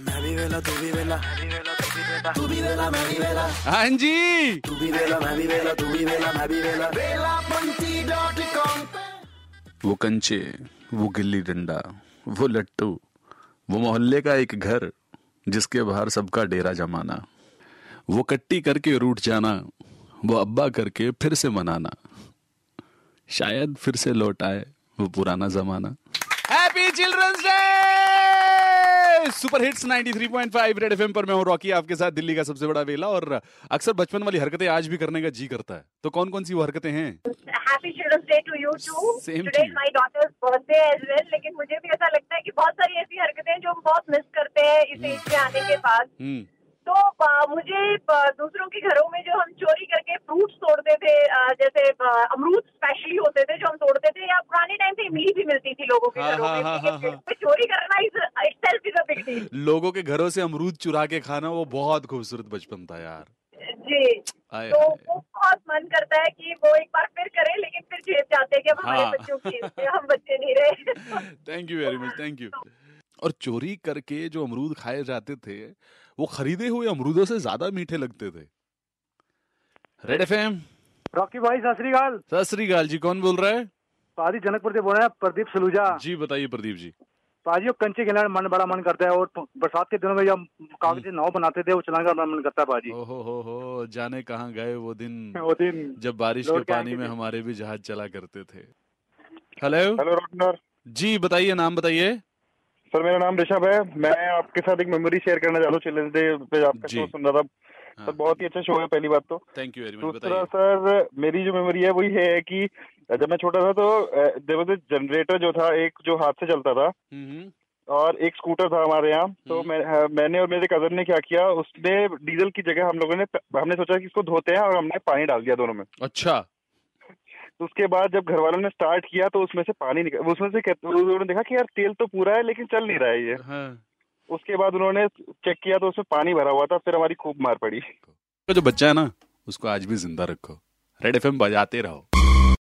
मैं भी वेला तू भी वेला तू भी वेला मैं भी वेला हाँ जी। तू भी वेला मैं भी वेला तू भी वेला मैं भी वेला वेला पंती डॉट कॉम वो कंचे वो गिल्ली डंडा वो लट्टू वो मोहल्ले का एक घर जिसके बाहर सबका डेरा जमाना। वो कट्टी करके रूठ जाना वो अब्बा करके फिर से मनाना। शायद फिर से लौट आए वो पुराना जमाना। Happy children's day super hits 93.5 red FM पर मैं हूँ रॉकी आपके साथ दिल्ली का सबसे बड़ा वेला और अक्सर बचपन वाली हरकतें आज भी करने का जी करता है। तो कौन कौन सी वो हरकतें हैं? Happy children's to you too today. My daughter's birthday as well लेकिन मुझे भी ऐसा लगता है कि बहुत सारी ऐसी हरकतें हैं जो हम बहुत मिस करते हैं इस एज में आने के बाद। हम्म। तो मुझे दूसरों के घरों में जो हम चोरी करके फ्रूट्स तोड़ते थे जैसे अमरूद स्पेशली होते थे जो हम तोड़ते थे या पुराने टाइम पे इमली भी मिलती थी लोगों के हाँ, घरों हाँ, में हाँ। भी चोरी करना इज़ लोगों के घरों से अमरूद चुरा के खाना वो बहुत खूबसूरत बचपन था यार। जी आए तो। वो बहुत मन करता है कि वो एक बार फिर करें लेकिन फिर जेब जाते हैं कि अब हाँ। बच्चों की हम बच्चे नहीं रहे। Thank you very much thank you और चोरी करके जो अमरूद खाए जाते थे वो खरीदे हुए अमरूदों से ज़्यादा मीठे लगते थे। रेड एफ़ एम रॉकी भाई सत श्रीकाल सत श्रीकाल जी कौन बोल रहा है? पाजी जनकपुर से बोल रहे हैं प्रदीप सलूजा। जी बताइए प्रदीप जी। वो कंचे खेलने मन बड़ा मन करता है और बरसात के दिनों में जब कागज़ नाव बनाते थे वो चलाने का बड़ा मन करता है पाजी ओ हो हो हो जाने कहाँ गए वो दिन। वो दिन। जब बारिश के पानी में हमारे भी जहाज़ चला करते थे। हेलो हेलो जी बताइए नाम बताइए। सर मेरा नाम ऋषभ है। मैं आपके साथ एक मेमोरी शेयर करना चाहता हूँ चिल्ड्रंस डे पे आपका शो सुन रहा था। हाँ। सर बहुत ही अच्छा शो है पहली बात तो। थैंक यू वेरी मच दूसरा सर मेरी जो मेमोरी है वही है कि जब मैं छोटा था तो देखो जनरेटर जो था एक जो हाथ से चलता था। हम्म, और एक स्कूटर था हमारे यहाँ। तो हम्म। मैं मैंने और मेरे कज़न ने क्या किया उसने डीजल की जगह हम लोगों ने हमने सोचा कि इसको धोते हैं और हमने पानी डाल दिया दोनों में। अच्छा। तो उसके बाद जब घर वालों ने स्टार्ट किया तो उसमें से पानी निकल उसमें से उन्होंने देखा कि यार तेल तो पूरा है लेकिन चल नहीं रहा है ये। हाँ। उसके बाद उन्होंने चेक किया तो उसमें पानी भरा हुआ था फिर हमारी खूब मार पड़ी। तो जो बच्चा है ना उसको आज भी ज़िंदा रखो। रेड एफएम बजाते रहो।